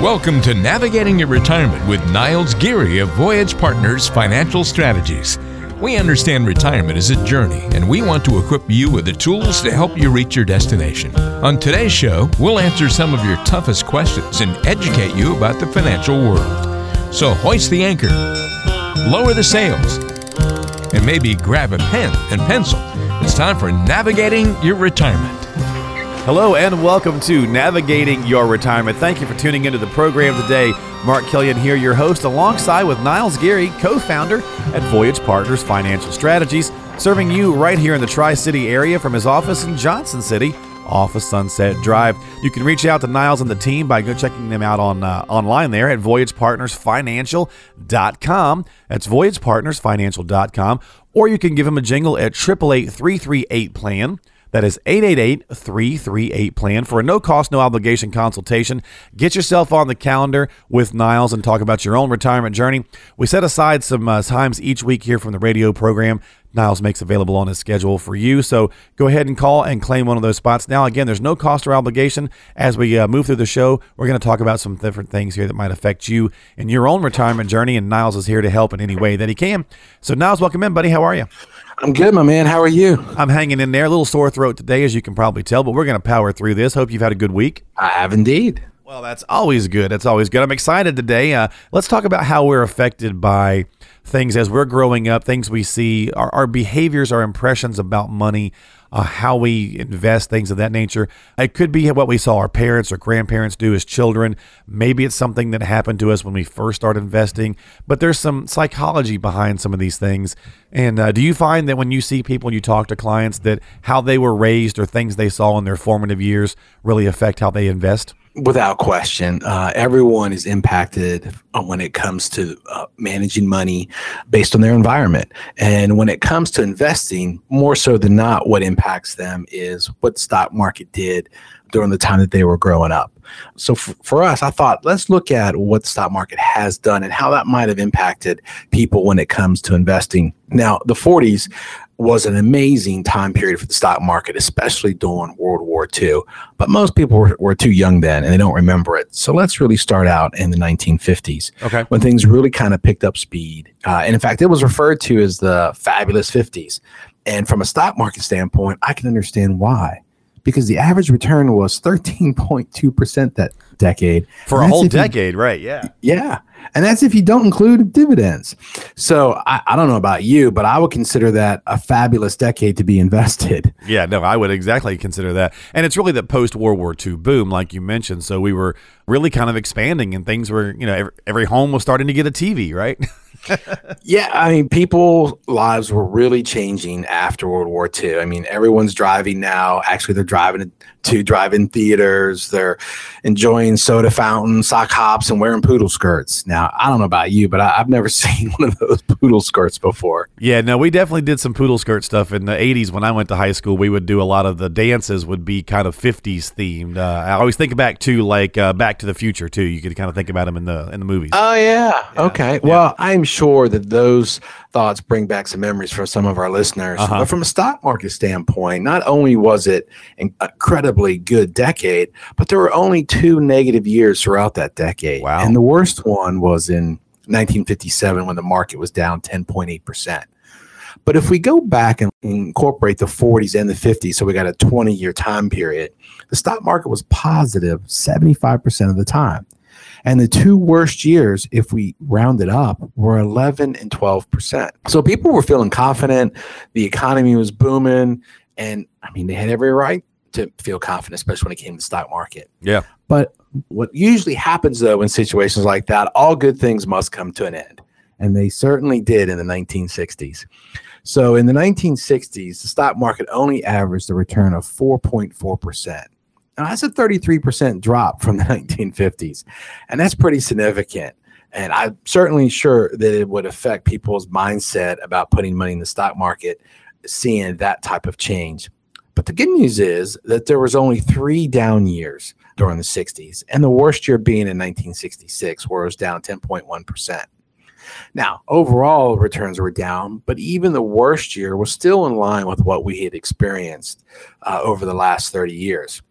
Welcome to Navigating Your Retirement with Niles Geary of Voyage Partners Financial Strategies. We understand retirement is a journey, and we want to equip you with the tools to help you reach your destination. On today's show, we'll answer some of your toughest questions and educate you about the financial world. So hoist the anchor, lower the sails, and maybe grab a pen and pencil. It's time for Navigating Your Retirement. Hello and welcome to Navigating Your Retirement. Thank you for tuning into the program today. Mark Killian here, your host, alongside with Niles Geary, co-founder at Voyage Partners Financial Strategies, serving you right here in the Tri-City area from his office in Johnson City off of Sunset Drive. You can reach out to Niles and the team by go checking them out on uh, online there at voyagepartnersfinancial.com. That's voyagepartnersfinancial.com. Or you can give them a jingle at 888 plan. That is 888 338 plan for a no cost, no obligation consultation. Get yourself on the calendar with Niles and talk about your own retirement journey. We set aside some uh, times each week here from the radio program. Niles makes available on his schedule for you. So go ahead and call and claim one of those spots. Now, again, there's no cost or obligation. As we uh, move through the show, we're going to talk about some different things here that might affect you in your own retirement journey. And Niles is here to help in any way that he can. So, Niles, welcome in, buddy. How are you? I'm good, my man. How are you? I'm hanging in there. A little sore throat today, as you can probably tell, but we're going to power through this. Hope you've had a good week. I have indeed. Well, that's always good. That's always good. I'm excited today. Uh, let's talk about how we're affected by things as we're growing up, things we see, our, our behaviors, our impressions about money, uh, how we invest, things of that nature. It could be what we saw our parents or grandparents do as children. Maybe it's something that happened to us when we first started investing, but there's some psychology behind some of these things. And uh, do you find that when you see people and you talk to clients that how they were raised or things they saw in their formative years really affect how they invest? Without question, uh, everyone is impacted when it comes to uh, managing money based on their environment. And when it comes to investing, more so than not, what impacts them is what stock market did during the time that they were growing up. So f- for us, I thought let's look at what the stock market has done and how that might have impacted people when it comes to investing. Now, the 40s was an amazing time period for the stock market, especially during World War II. But most people were, were too young then and they don't remember it. So let's really start out in the 1950s Okay. when things really kind of picked up speed. Uh, and in fact, it was referred to as the fabulous 50s. And from a stock market standpoint, I can understand why. Because the average return was 13.2% that decade. For a whole if you- decade, right? Yeah. yeah. And that's if you don't include dividends. So I, I don't know about you, but I would consider that a fabulous decade to be invested. Yeah, no, I would exactly consider that. And it's really the post World War II boom, like you mentioned. So we were really kind of expanding and things were, you know, every, every home was starting to get a TV, right? Yeah, I mean, people' lives were really changing after World War II. I mean, everyone's driving now. Actually, they're driving to drive-in theaters. They're enjoying soda fountains, sock hops, and wearing poodle skirts. Now, I don't know about you, but I, I've never seen one of those poodle skirts before. yeah, no, we definitely did some poodle skirt stuff in the 80s when I went to high school. We would do a lot of the dances would be kind of 50s themed. Uh, I always think back to like uh, Back to the Future too. You could kind of think about them in the in the movies. Oh yeah. Okay. Well, I'm sure that those thoughts bring back some memories for some of our listeners. Uh-huh. But from a stock market standpoint, not only was it an incredibly good decade, but there were only two negative years throughout that decade. Wow. And the worst one was in 1957 when the market was down 10.8 percent. But if we go back and incorporate the 40s and the 50s, so we got a 20 year time period, the stock market was positive 75% of the time. And the two worst years, if we round it up, were 11 and 12%. So people were feeling confident. The economy was booming. And I mean, they had every right to feel confident, especially when it came to the stock market. yeah. But what usually happens, though, in situations like that, all good things must come to an end. And they certainly did in the 1960s. So in the 1960s, the stock market only averaged a return of 4.4%. Now, that's a 33% drop from the 1950s. And that's pretty significant. And I'm certainly sure that it would affect people's mindset about putting money in the stock market, seeing that type of change. But the good news is that there was only three down years during the 60s, and the worst year being in 1966, where it was down 10.1%. Now, overall returns were down, but even the worst year was still in line with what we had experienced uh, over the last 30 years.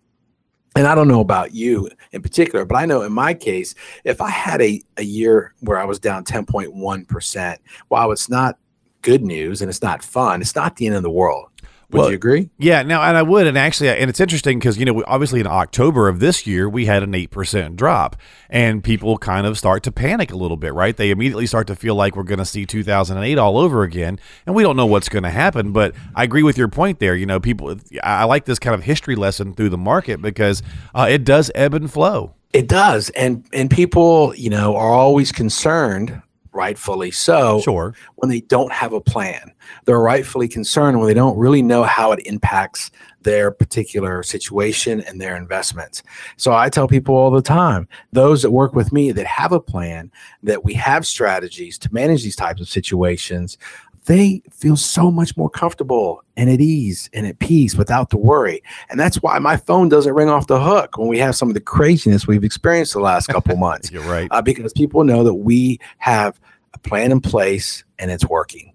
And I don't know about you in particular, but I know in my case, if I had a, a year where I was down 10.1%, while it's not good news and it's not fun, it's not the end of the world. Would well, you agree? Yeah, now and I would, and actually, and it's interesting because you know, obviously in October of this year we had an eight percent drop, and people kind of start to panic a little bit, right? They immediately start to feel like we're going to see 2008 all over again, and we don't know what's going to happen. But I agree with your point there. You know, people, I like this kind of history lesson through the market because uh, it does ebb and flow. It does, and and people, you know, are always concerned rightfully so. Sure. When they don't have a plan, they're rightfully concerned when they don't really know how it impacts their particular situation and their investments. So I tell people all the time those that work with me that have a plan, that we have strategies to manage these types of situations, they feel so much more comfortable and at ease and at peace without the worry. And that's why my phone doesn't ring off the hook when we have some of the craziness we've experienced the last couple months. You're right. Uh, because people know that we have a plan in place and it's working.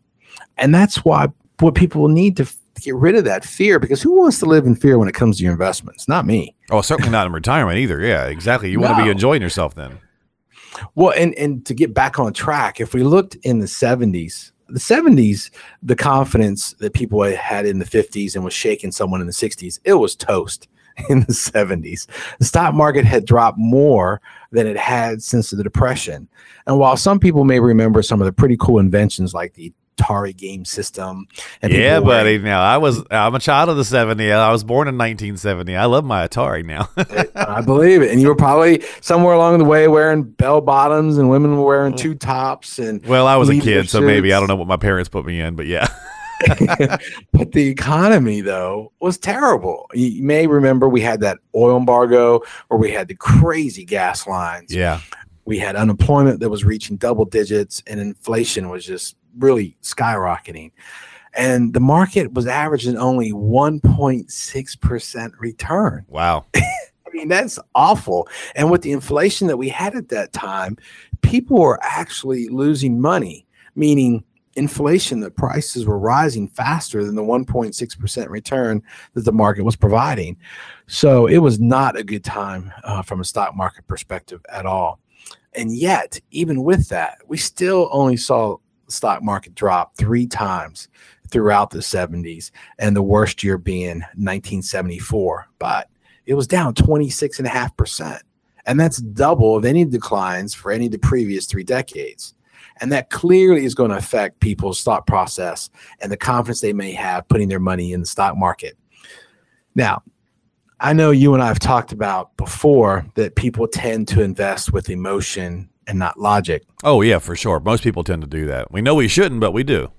And that's why what people need to get rid of that fear because who wants to live in fear when it comes to your investments? Not me. Oh, certainly not in retirement either. Yeah, exactly. You no. want to be enjoying yourself then. Well, and and to get back on track, if we looked in the 70s, the 70s, the confidence that people had in the 50s and was shaking someone in the 60s, it was toast in the 70s. The stock market had dropped more than it had since the Depression. And while some people may remember some of the pretty cool inventions like the Atari game system. yeah, buddy. Now I was I'm a child of the 70s. I was born in 1970. I love my Atari now. I believe it. And you were probably somewhere along the way wearing bell bottoms and women were wearing tube tops and Well, I was a kid, so maybe I don't know what my parents put me in, but yeah. but the economy though was terrible. You may remember we had that oil embargo where we had the crazy gas lines. Yeah. We had unemployment that was reaching double digits and inflation was just really skyrocketing. And the market was averaging only 1.6% return. Wow. I mean, that's awful. And with the inflation that we had at that time, people were actually losing money, meaning inflation, the prices were rising faster than the 1.6% return that the market was providing. So it was not a good time uh, from a stock market perspective at all. And yet, even with that, we still only saw stock market drop three times throughout the 70s, and the worst year being 1974. But it was down 26.5%. And that's double of any declines for any of the previous three decades. And that clearly is going to affect people's thought process and the confidence they may have putting their money in the stock market. Now, I know you and I have talked about before that people tend to invest with emotion and not logic. Oh, yeah, for sure. Most people tend to do that. We know we shouldn't, but we do.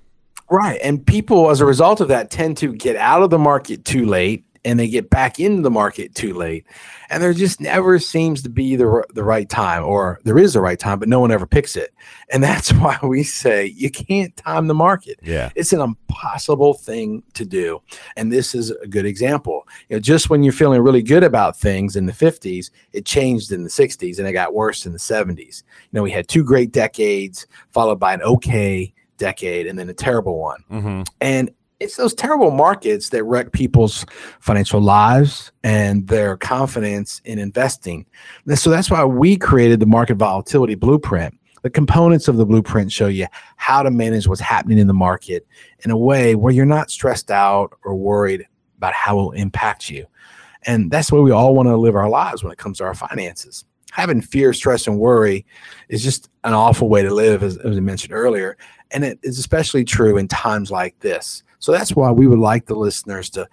Right. And people, as a result of that, tend to get out of the market too late and they get back into the market too late. And there just never seems to be the, the right time, or there is the right time, but no one ever picks it. And that's why we say you can't time the market. Yeah. It's an impossible thing to do. And this is a good example. You know, just when you're feeling really good about things in the 50s, it changed in the 60s and it got worse in the 70s. You know, we had two great decades followed by an okay decade and then a terrible one. Mm-hmm. And it's those terrible markets that wreck people's financial lives and their confidence in investing. And so that's why we created the market volatility blueprint. The components of the blueprint show you how to manage what's happening in the market in a way where you're not stressed out or worried about how it will impact you. And that's way we all want to live our lives when it comes to our finances. Having fear, stress, and worry is just an awful way to live, as, as I mentioned earlier. And it is especially true in times like this so that's why we would like the listeners to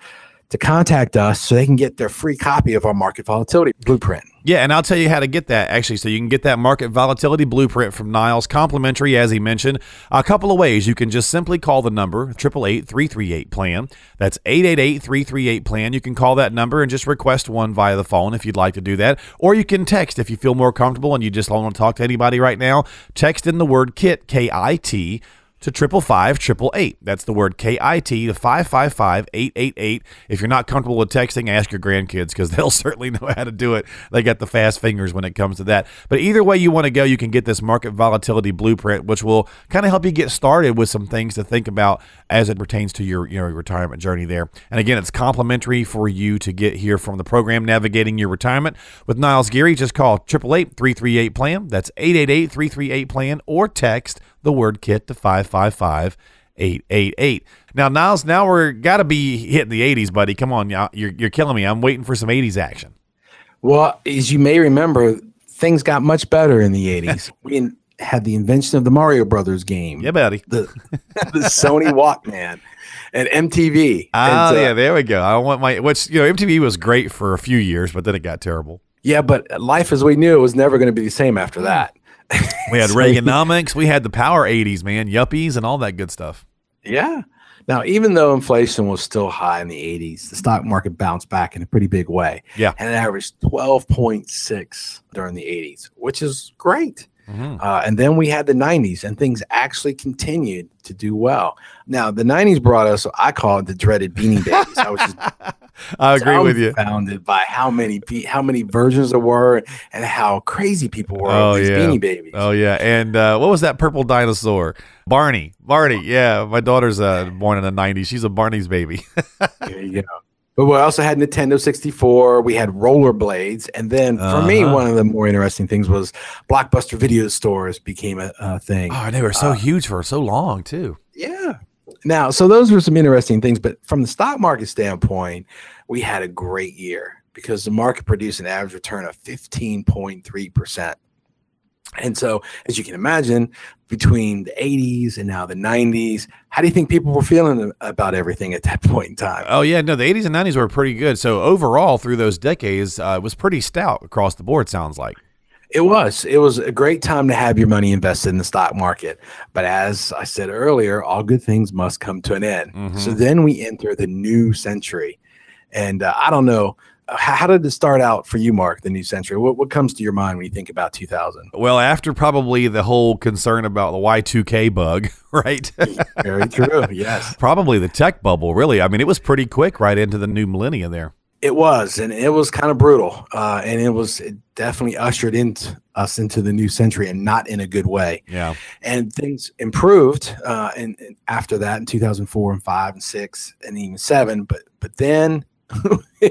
to contact us so they can get their free copy of our market volatility blueprint. Yeah, and I'll tell you how to get that actually. So you can get that market volatility blueprint from Niles, complimentary, as he mentioned. A couple of ways. You can just simply call the number 888 338 plan. That's 888 338 plan. You can call that number and just request one via the phone if you'd like to do that. Or you can text if you feel more comfortable and you just don't want to talk to anybody right now. Text in the word KIT, K I T to triple five triple eight. That's the word K I T to five five five eight eight eight. If you're not comfortable with texting, ask your grandkids because they'll certainly know how to do it. They got the fast fingers when it comes to that. But either way you want to go, you can get this market volatility blueprint, which will kind of help you get started with some things to think about as it pertains to your you know retirement journey there. And again, it's complimentary for you to get here from the program Navigating Your Retirement with Niles Geary. Just call 888 338 plan. That's 888 338 plan or text the word kit to 555 888. Now, Niles, now we're got to be hitting the 80s, buddy. Come on, you're, you're killing me. I'm waiting for some 80s action. Well, as you may remember, things got much better in the 80s. we had the invention of the Mario Brothers game. Yeah, buddy. The, the Sony Walkman and MTV. Oh, and, uh, yeah, there we go. I want my, which, you know, MTV was great for a few years, but then it got terrible. Yeah, but life as we knew it was never going to be the same after that. We had so, Reaganomics. We had the power 80s, man, yuppies and all that good stuff. Yeah. Now, even though inflation was still high in the 80s, the stock market bounced back in a pretty big way. Yeah. And it averaged 12.6 during the 80s, which is great. Mm-hmm. Uh, and then we had the 90s, and things actually continued to do well. Now, the 90s brought us, I call it the dreaded beanie babies. I was just I agree with you. Founded by how many how many versions there were and how crazy people were oh, these yeah. beanie babies. Oh yeah, and uh, what was that purple dinosaur? Barney. Barney. Yeah, my daughter's uh, born in the '90s. She's a Barney's baby. there you go. But we also had Nintendo 64. We had rollerblades, and then for uh-huh. me, one of the more interesting things was Blockbuster video stores became a, a thing. Oh, they were so uh, huge for so long too. Yeah, now, so those were some interesting things, but from the stock market standpoint, we had a great year because the market produced an average return of 15.3%. And so, as you can imagine, between the 80s and now the 90s, how do you think people were feeling about everything at that point in time? Oh, yeah. No, the 80s and 90s were pretty good. So, overall, through those decades, uh, it was pretty stout across the board, sounds like. It was. It was a great time to have your money invested in the stock market. But as I said earlier, all good things must come to an end. Mm-hmm. So then we enter the new century. And uh, I don't know. How did it start out for you, Mark, the new century? What, what comes to your mind when you think about 2000? Well, after probably the whole concern about the Y2K bug, right? Very true. Yes. probably the tech bubble, really. I mean, it was pretty quick right into the new millennium there. It was, and it was kind of brutal, uh, and it was it definitely ushered into us into the new century, and not in a good way. Yeah, and things improved, uh, and, and after that in 2004 and five and six and even seven, but but then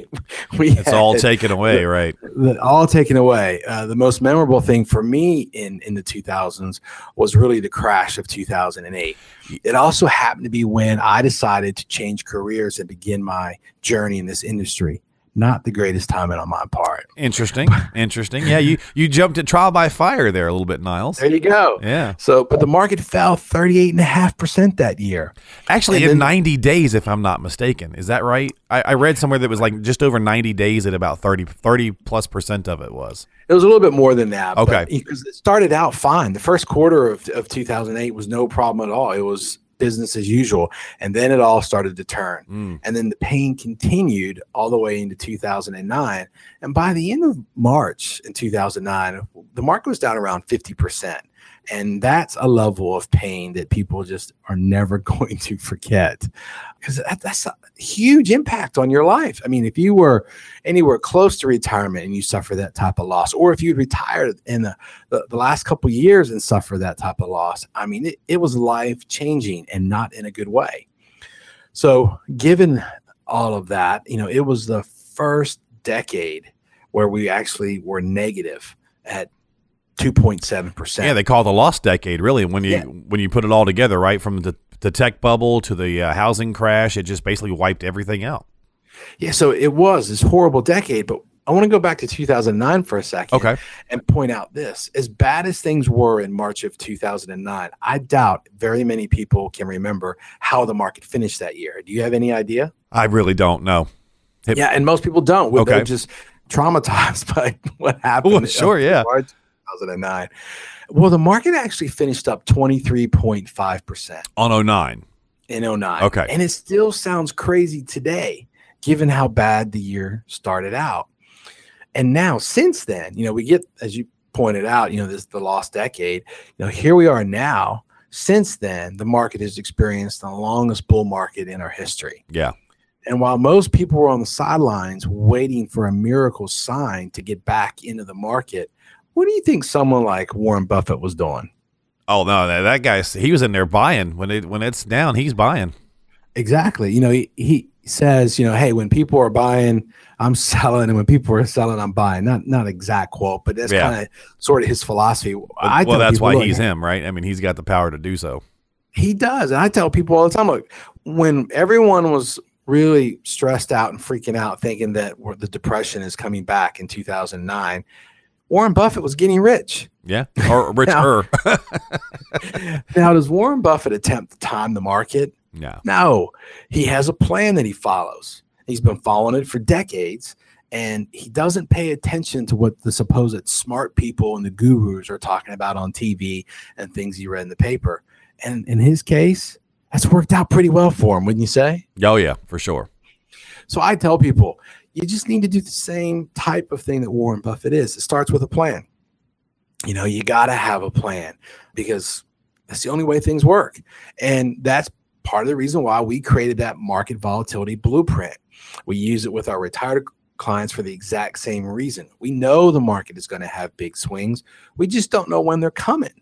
we it's all taken away, right? The, all taken away. Uh, the most memorable thing for me in in the 2000s was really the crash of 2008. It also happened to be when I decided to change careers and begin my journey in this industry not the greatest timing on my part. Interesting. Interesting. Yeah, you you jumped at trial by fire there a little bit, Niles. There you go. Yeah. So, but the market fell 38.5% that year. Actually, and in then, 90 days, if I'm not mistaken. Is that right? I, I, read somewhere that was like just over 90 days at about 30, 30 plus percent of it was. It was a little bit more than that. Okay. Because it started out fine. The first quarter of, of 2008 was no problem at all. It was business as usual. And then it all started to turn. Mm. And then the pain continued all the way into 2009. And by the end of March in 2009, the market was down around 50%. And that's a level of pain that people just are never going to forget because that, that's a huge impact on your life. I mean, if you were anywhere close to retirement and you suffer that type of loss, or if you'd retired in the, the, the last couple years and suffer that type of loss, I mean, it, it was life changing and not in a good way. So, given all of that, you know, it was the first decade where we actually were negative at 2.7%. Yeah, they call it the lost decade really when you yeah. when you put it all together, right? From the the tech bubble to the uh, housing crash, it just basically wiped everything out. Yeah, so it was this horrible decade, but I want to go back to 2009 for a second okay. and point out this. As bad as things were in March of 2009, I doubt very many people can remember how the market finished that year. Do you have any idea? I really don't know. It, yeah, and most people don't. Okay. They're just traumatized by what happened. Well, sure, yeah. March 2009. Well, the market actually finished up 23.5% on 09. In 09. Okay. And it still sounds crazy today, given how bad the year started out. And now, since then, you know, we get, as you pointed out, you know, this the lost decade. You know, here we are now, Since then, the market has experienced the longest bull market in our history. Yeah. And while most people were on the sidelines waiting for a miracle sign to get back into the market, what do you think someone like Warren Buffett was doing? Oh no, that, that guy he was in there buying when it when it's down, he's buying. Exactly. You know, he, he says, you know, hey, when people are buying, I'm selling, and when people are selling, I'm buying. Not not exact quote, but that's yeah. kind of sort of his philosophy. Well, I well that's why he's him, right? I mean, he's got the power to do so. He does, and I tell people all the time, look, when everyone was really stressed out and freaking out, thinking that the depression is coming back in 2009, Warren Buffett was getting rich. Yeah, or richer. now, now, does Warren Buffett attempt to time the market? No. No. He has a plan that he follows. He's been following it for decades and he doesn't pay attention to what the supposed smart people and the gurus are talking about on TV and things he read in the paper. And in his case, that's worked out pretty well for him, wouldn't you say? Oh, yeah, for sure. So I tell people, you just need to do the same type of thing that Warren Buffett is. It starts with a plan. You know, you got to have a plan because that's the only way things work. And that's part of the reason why we created that market volatility blueprint. We use it with our retired clients for the exact same reason. We know the market is going to have big swings. We just don't know when they're coming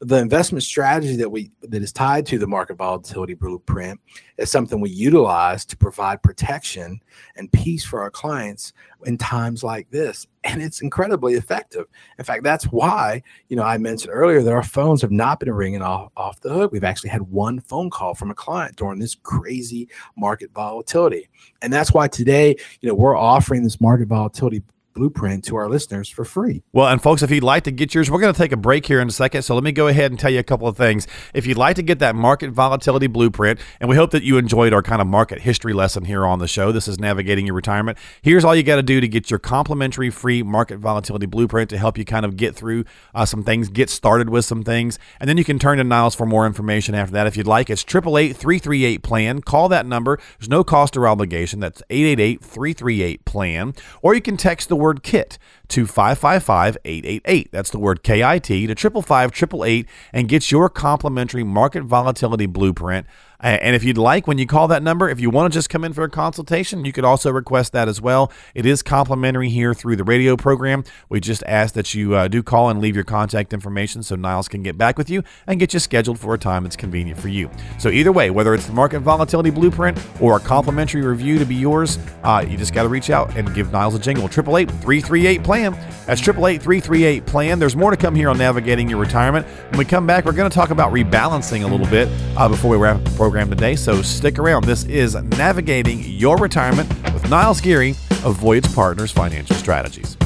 the investment strategy that we that is tied to the market volatility blueprint is something we utilize to provide protection and peace for our clients in times like this. And it's incredibly effective. In fact that's why you know i mentioned earlier that our phones have not been ringing off, off the hook. We've actually had one phone call from a client during this crazy market volatility. And that's why today you know we're offering this market volatility blueprint to our listeners for free. Well, and folks, if you'd like to get yours, we're going to take a break here in a second. So let me go ahead and tell you a couple of things. If you'd like to get that market volatility blueprint, and we hope that you enjoyed our kind of market history lesson here on the show, this is Navigating Your Retirement. Here's all you got to do to get your complimentary free market volatility blueprint to help you kind of get through uh, some things, get started with some things, and then you can turn to Niles for more information after that if you'd like. It's 888 338 plan. Call that number. There's no cost or obligation. That's 888 338 plan. Or you can text the word word KIT to 555 888. That's the word KIT to 555 888 and get your complimentary market volatility blueprint. And if you'd like, when you call that number, if you want to just come in for a consultation, you could also request that as well. It is complimentary here through the radio program. We just ask that you uh, do call and leave your contact information so Niles can get back with you and get you scheduled for a time that's convenient for you. So either way, whether it's the market volatility blueprint or a complimentary review to be yours, uh, you just got to reach out and give Niles a jingle. 888 338 plan. That's 888 338 plan. There's more to come here on navigating your retirement. When we come back, we're going to talk about rebalancing a little bit uh, before we wrap up the program program today, so stick around. This is Navigating Your Retirement with Niles Geary of Voyage Partners Financial Strategies.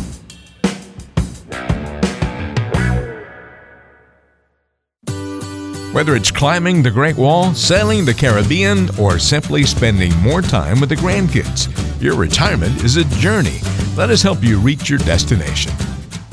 Whether it's climbing the Great Wall, sailing the Caribbean, or simply spending more time with the grandkids, your retirement is a journey. Let us help you reach your destination.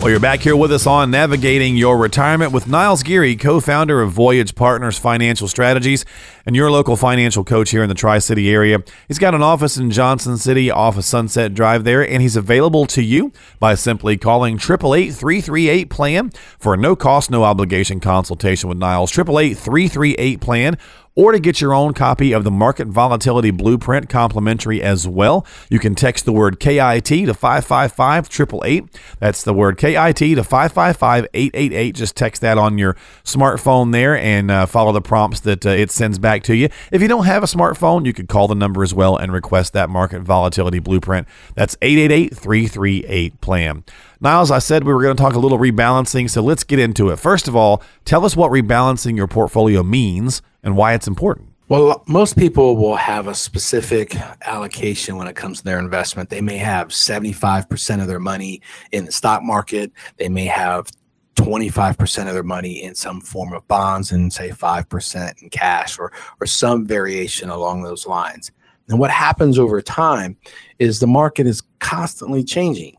Well, you're back here with us on Navigating Your Retirement with Niles Geary, co founder of Voyage Partners Financial Strategies and your local financial coach here in the Tri City area. He's got an office in Johnson City off of Sunset Drive there, and he's available to you by simply calling 888 338 PLAN for a no cost, no obligation consultation with Niles. 888 338 PLAN or to get your own copy of the Market Volatility Blueprint complimentary as well. You can text the word KIT to 555 888. That's the word KIT to 555 888. Just text that on your smartphone there and uh, follow the prompts that uh, it sends back to you. If you don't have a smartphone, you could call the number as well and request that Market Volatility Blueprint. That's 888 338 PLAN. Niles, I said we were going to talk a little rebalancing, so let's get into it. First of all, tell us what rebalancing your portfolio means and why it's important. Well, most people will have a specific allocation when it comes to their investment. They may have 75% of their money in the stock market. They may have 25% of their money in some form of bonds and say 5% in cash or, or some variation along those lines. And what happens over time is the market is constantly changing.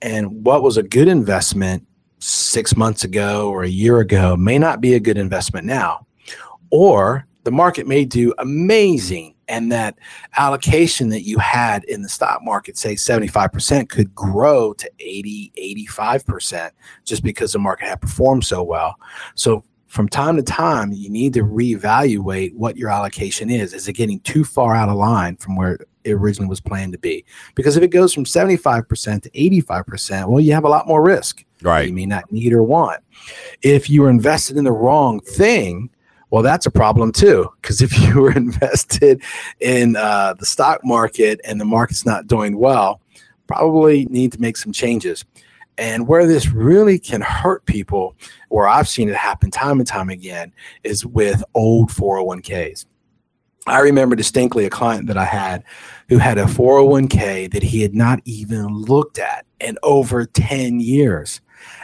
And what was a good investment six months ago or a year ago may not be a good investment now. Or the market may do amazing and that allocation that you had in the stock market say 75% could grow to 80 85% just because the market had performed so well so from time to time, you need to reevaluate what your allocation is. Is it getting too far out of line from where it originally was planned to be? Because if it goes from 75% to 85%, well, you have a lot more risk. Right. You may not need or want. If you're invested in the wrong thing, well, that's a problem too. Because if you were invested in uh, the stock market and the market's not doing well, probably need to make some changes. And where this really can hurt people, where I've seen it happen time and time again, is with old 401ks. I remember distinctly a client that I had who had a 401k that he had not even looked at in over 10 years.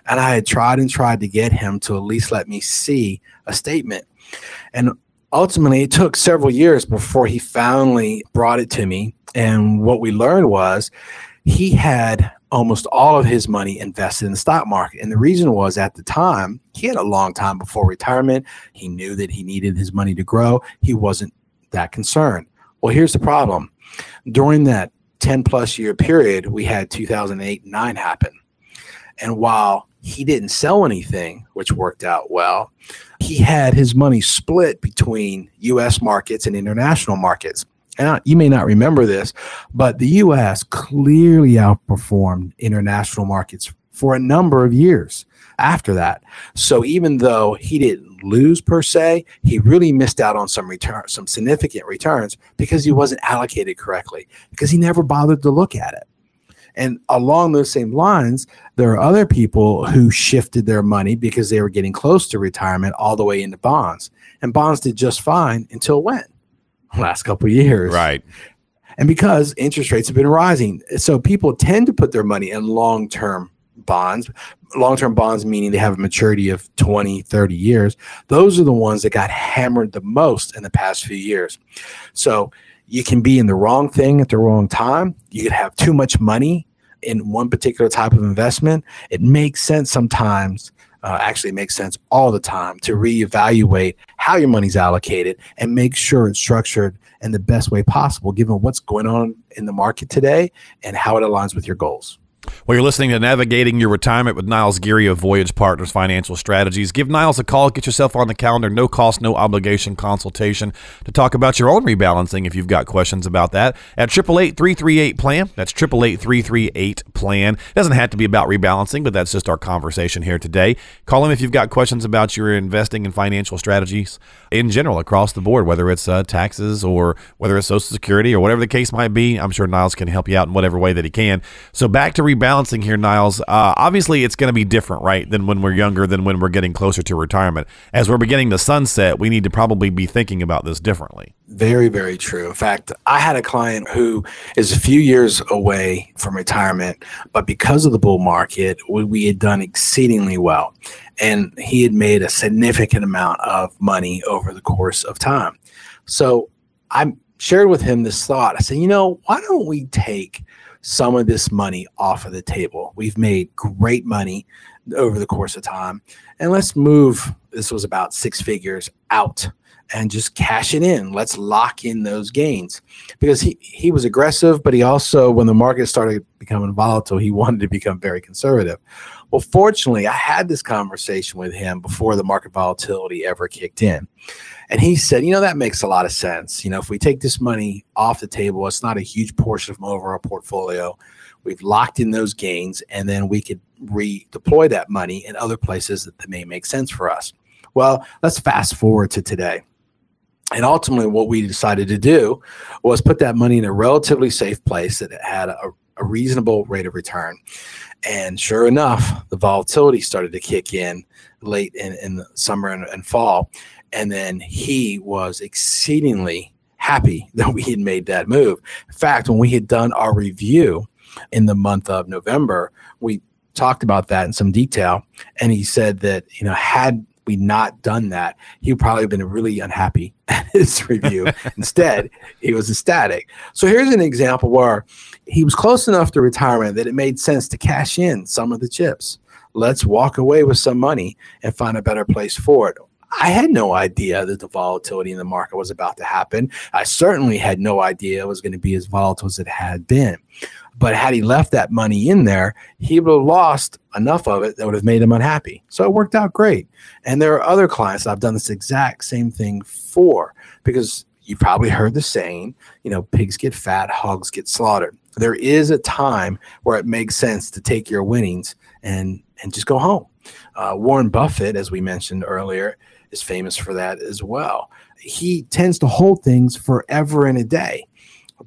And I had tried and tried to get him to at least let me see a statement. And ultimately, it took several years before he finally brought it to me. And what we learned was he had almost all of his money invested in the stock market. And the reason was at the time, he had a long time before retirement. He knew that he needed his money to grow. He wasn't that concerned. Well, here's the problem. During that 10 plus year period, we had 2008 9 happen. And while he didn't sell anything, which worked out well, he had his money split between US markets and international markets and you may not remember this, but the US clearly outperformed international markets for a number of years after that. So even though he didn't lose per se, he really missed out on some return, some significant returns because he wasn't allocated correctly, because he never bothered to look at it. And along those same lines, there are other people who shifted their money because they were getting close to retirement all the way into bonds. And bonds did just fine until when? last couple years. Right. And because interest rates have been rising. So people tend to put their money in long term bonds. Long term bonds, meaning they have a maturity of 20, 30 years. Those are the ones that got hammered the most in the past few years. So you can be in the wrong thing at the wrong time. You could have too much money in one particular type of investment. It makes sense sometimes uh, actually makes sense all the time to reevaluate how your money's allocated and make sure it's structured in the best way possible, given what's going on in the market today and how it aligns with your goals. Well, you're listening to Navigating Your Retirement with Niles Geary of Voyage Partners Financial Strategies. Give Niles a call, get yourself on the calendar, no cost, no obligation consultation to talk about your own rebalancing if you've got questions about that at 888 plan. That's 888 plan. It doesn't have to be about rebalancing, but that's just our conversation here today. Call him if you've got questions about your investing and financial strategies in general across the board, whether it's uh, taxes or whether it's Social Security or whatever the case might be. I'm sure Niles can help you out in whatever way that he can. So back to rebalancing here, Niles. Uh, obviously, it's going to be different, right, than when we're younger, than when we're getting closer to retirement. As we're beginning to sunset, we need to probably be thinking about this differently. Very, very true. In fact, I had a client who is a few years away from retirement, but because of the bull market, we, we had done exceedingly well. And he had made a significant amount of money over the course of time. So I shared with him this thought. I said, you know, why don't we take some of this money off of the table. We've made great money over the course of time. And let's move, this was about six figures out and just cash it in. Let's lock in those gains because he, he was aggressive, but he also, when the market started becoming volatile, he wanted to become very conservative. Well, fortunately, I had this conversation with him before the market volatility ever kicked in. And he said, you know, that makes a lot of sense. You know, if we take this money off the table, it's not a huge portion of my overall portfolio. We've locked in those gains, and then we could redeploy that money in other places that, that may make sense for us. Well, let's fast forward to today. And ultimately, what we decided to do was put that money in a relatively safe place that had a, a reasonable rate of return. And sure enough, the volatility started to kick in late in, in the summer and, and fall. And then he was exceedingly happy that we had made that move. In fact, when we had done our review in the month of November, we talked about that in some detail. And he said that, you know, had we not done that, he would probably have been really unhappy at his review. Instead, he was ecstatic. So here's an example where he was close enough to retirement that it made sense to cash in some of the chips. Let's walk away with some money and find a better place for it. I had no idea that the volatility in the market was about to happen. I certainly had no idea it was going to be as volatile as it had been. But had he left that money in there, he would have lost enough of it that would have made him unhappy. So it worked out great. And there are other clients I've done this exact same thing for because you probably heard the saying, you know, pigs get fat, hogs get slaughtered. There is a time where it makes sense to take your winnings and and just go home. Uh, Warren Buffett, as we mentioned earlier, is famous for that as well. He tends to hold things forever and a day,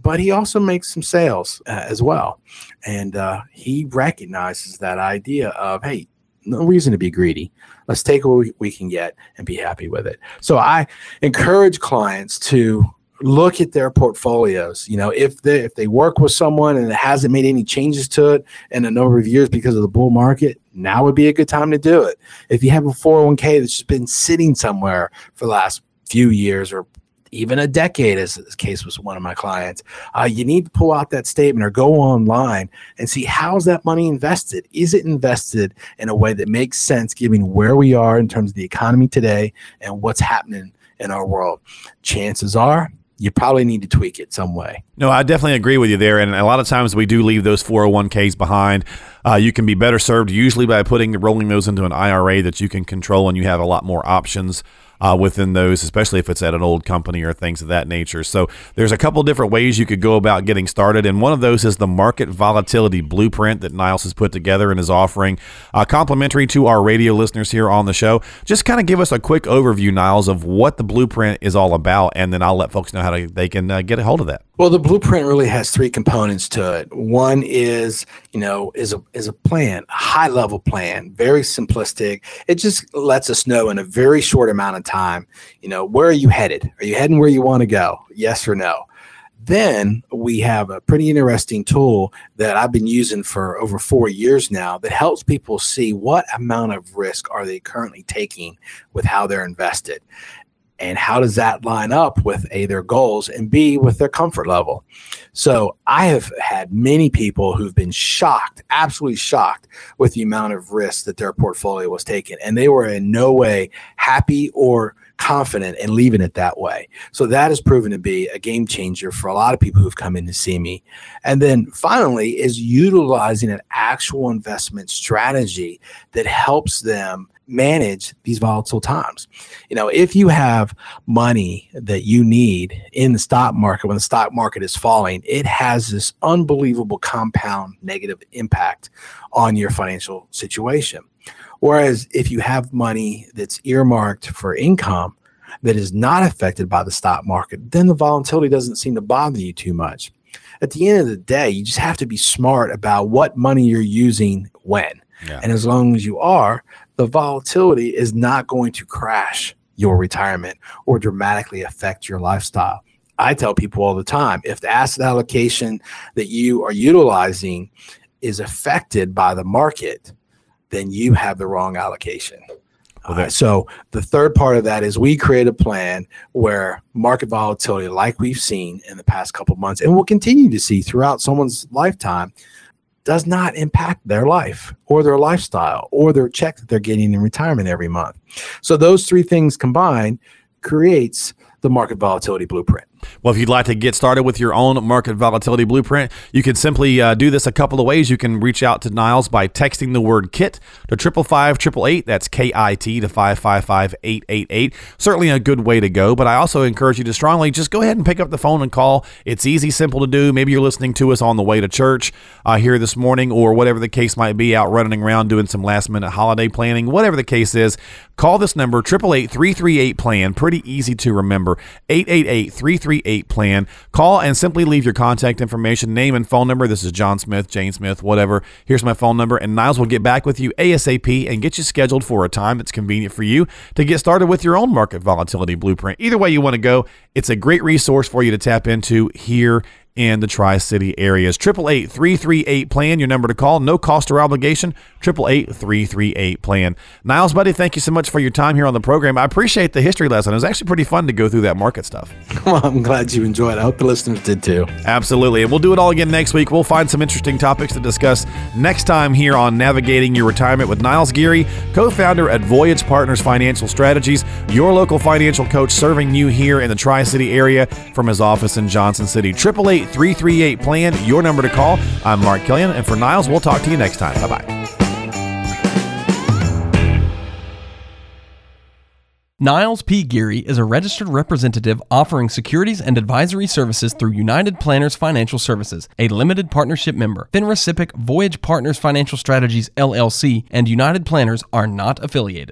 but he also makes some sales uh, as well. And uh, he recognizes that idea of, hey, no reason to be greedy. Let's take what we, we can get and be happy with it. So I encourage clients to look at their portfolios. You know, if they if they work with someone and it hasn't made any changes to it in a number of years because of the bull market, now would be a good time to do it. If you have a 401k that's just been sitting somewhere for the last few years or even a decade, as this case was one of my clients, uh, you need to pull out that statement or go online and see how's that money invested. Is it invested in a way that makes sense, given where we are in terms of the economy today and what's happening in our world? Chances are you probably need to tweak it some way. No, I definitely agree with you there. And a lot of times we do leave those 401ks behind. Uh, you can be better served usually by putting rolling those into an IRA that you can control and you have a lot more options uh, within those, especially if it's at an old company or things of that nature. So there's a couple different ways you could go about getting started, and one of those is the market volatility blueprint that Niles has put together and is offering uh, complimentary to our radio listeners here on the show. Just kind of give us a quick overview, Niles, of what the blueprint is all about, and then I'll let folks know how to, they can uh, get a hold of that. Well, the blueprint really has three components to it. One is, you know, is a is a plan, a high level plan, very simplistic. It just lets us know in a very short amount of time, you know, where are you headed? Are you heading where you want to go? Yes or no? Then we have a pretty interesting tool that I've been using for over four years now that helps people see what amount of risk are they currently taking with how they're invested and how does that line up with a their goals and b with their comfort level? So i have had many people who've been shocked absolutely shocked with the amount of risk that their portfolio was taking. And they were in no way happy or confident in leaving it that way. So that has proven to be a game changer for a lot of people who've come in to see me. And then finally is utilizing an actual investment strategy that helps them manage these volatile times. You know, if you have money that you need in the stock market when the stock market is falling, it has this unbelievable compound negative impact on your financial situation. Whereas if you have money that's earmarked for income that is not affected by the stock market, then the volatility doesn't seem to bother you too much. At the end of the day, you just have to be smart about what money you're using when. Yeah. And as long as you are, the volatility is not going to crash your retirement or dramatically affect your lifestyle. I tell people all the time if the asset allocation that you are utilizing is affected by the market, then you have the wrong allocation. Okay. Uh, so the third part of that is we create a plan where market volatility, like we've seen in the past couple months, and we'll continue to see throughout someone's lifetime, does not impact their life or their lifestyle or their check that they're getting in retirement every month. So those three things combined creates the market volatility blueprint. Well, if you'd like to get started with your own market volatility blueprint, you can simply uh, do this a couple of ways. You can reach out to Niles by texting the word KIT to triple five triple eight. That's K I T to 555 888. Certainly a good way to go, but I also encourage you to strongly just go ahead and pick up the phone and call. It's easy, simple to do. Maybe you're listening to us on the way to church uh, here this morning or whatever the case might be, out running around doing some last minute holiday planning, whatever the case is. Call this number, triple eight three three eight PLAN. Pretty easy to remember. 888 create plan. Call and simply leave your contact information, name, and phone number. This is John Smith, Jane Smith, whatever. Here's my phone number, and Niles will get back with you ASAP and get you scheduled for a time that's convenient for you to get started with your own market volatility blueprint. Either way you want to go, it's a great resource for you to tap into here in the Tri City areas. 888 338 plan, your number to call. No cost or obligation. 888 338 plan. Niles, buddy, thank you so much for your time here on the program. I appreciate the history lesson. It was actually pretty fun to go through that market stuff. Well, I'm glad you enjoyed it. I hope the listeners did too. Absolutely. And we'll do it all again next week. We'll find some interesting topics to discuss next time here on Navigating Your Retirement with Niles Geary, co founder at Voyage Partners Financial Strategies, your local financial coach serving you here in the Tri City area from his office in Johnson City. 888 338 Plan, your number to call. I'm Mark Killian. And for Niles, we'll talk to you next time. Bye bye. Niles P. Geary is a registered representative offering securities and advisory services through United Planners Financial Services, a limited partnership member. FINRA SIPC, Voyage Partners Financial Strategies LLC, and United Planners are not affiliated.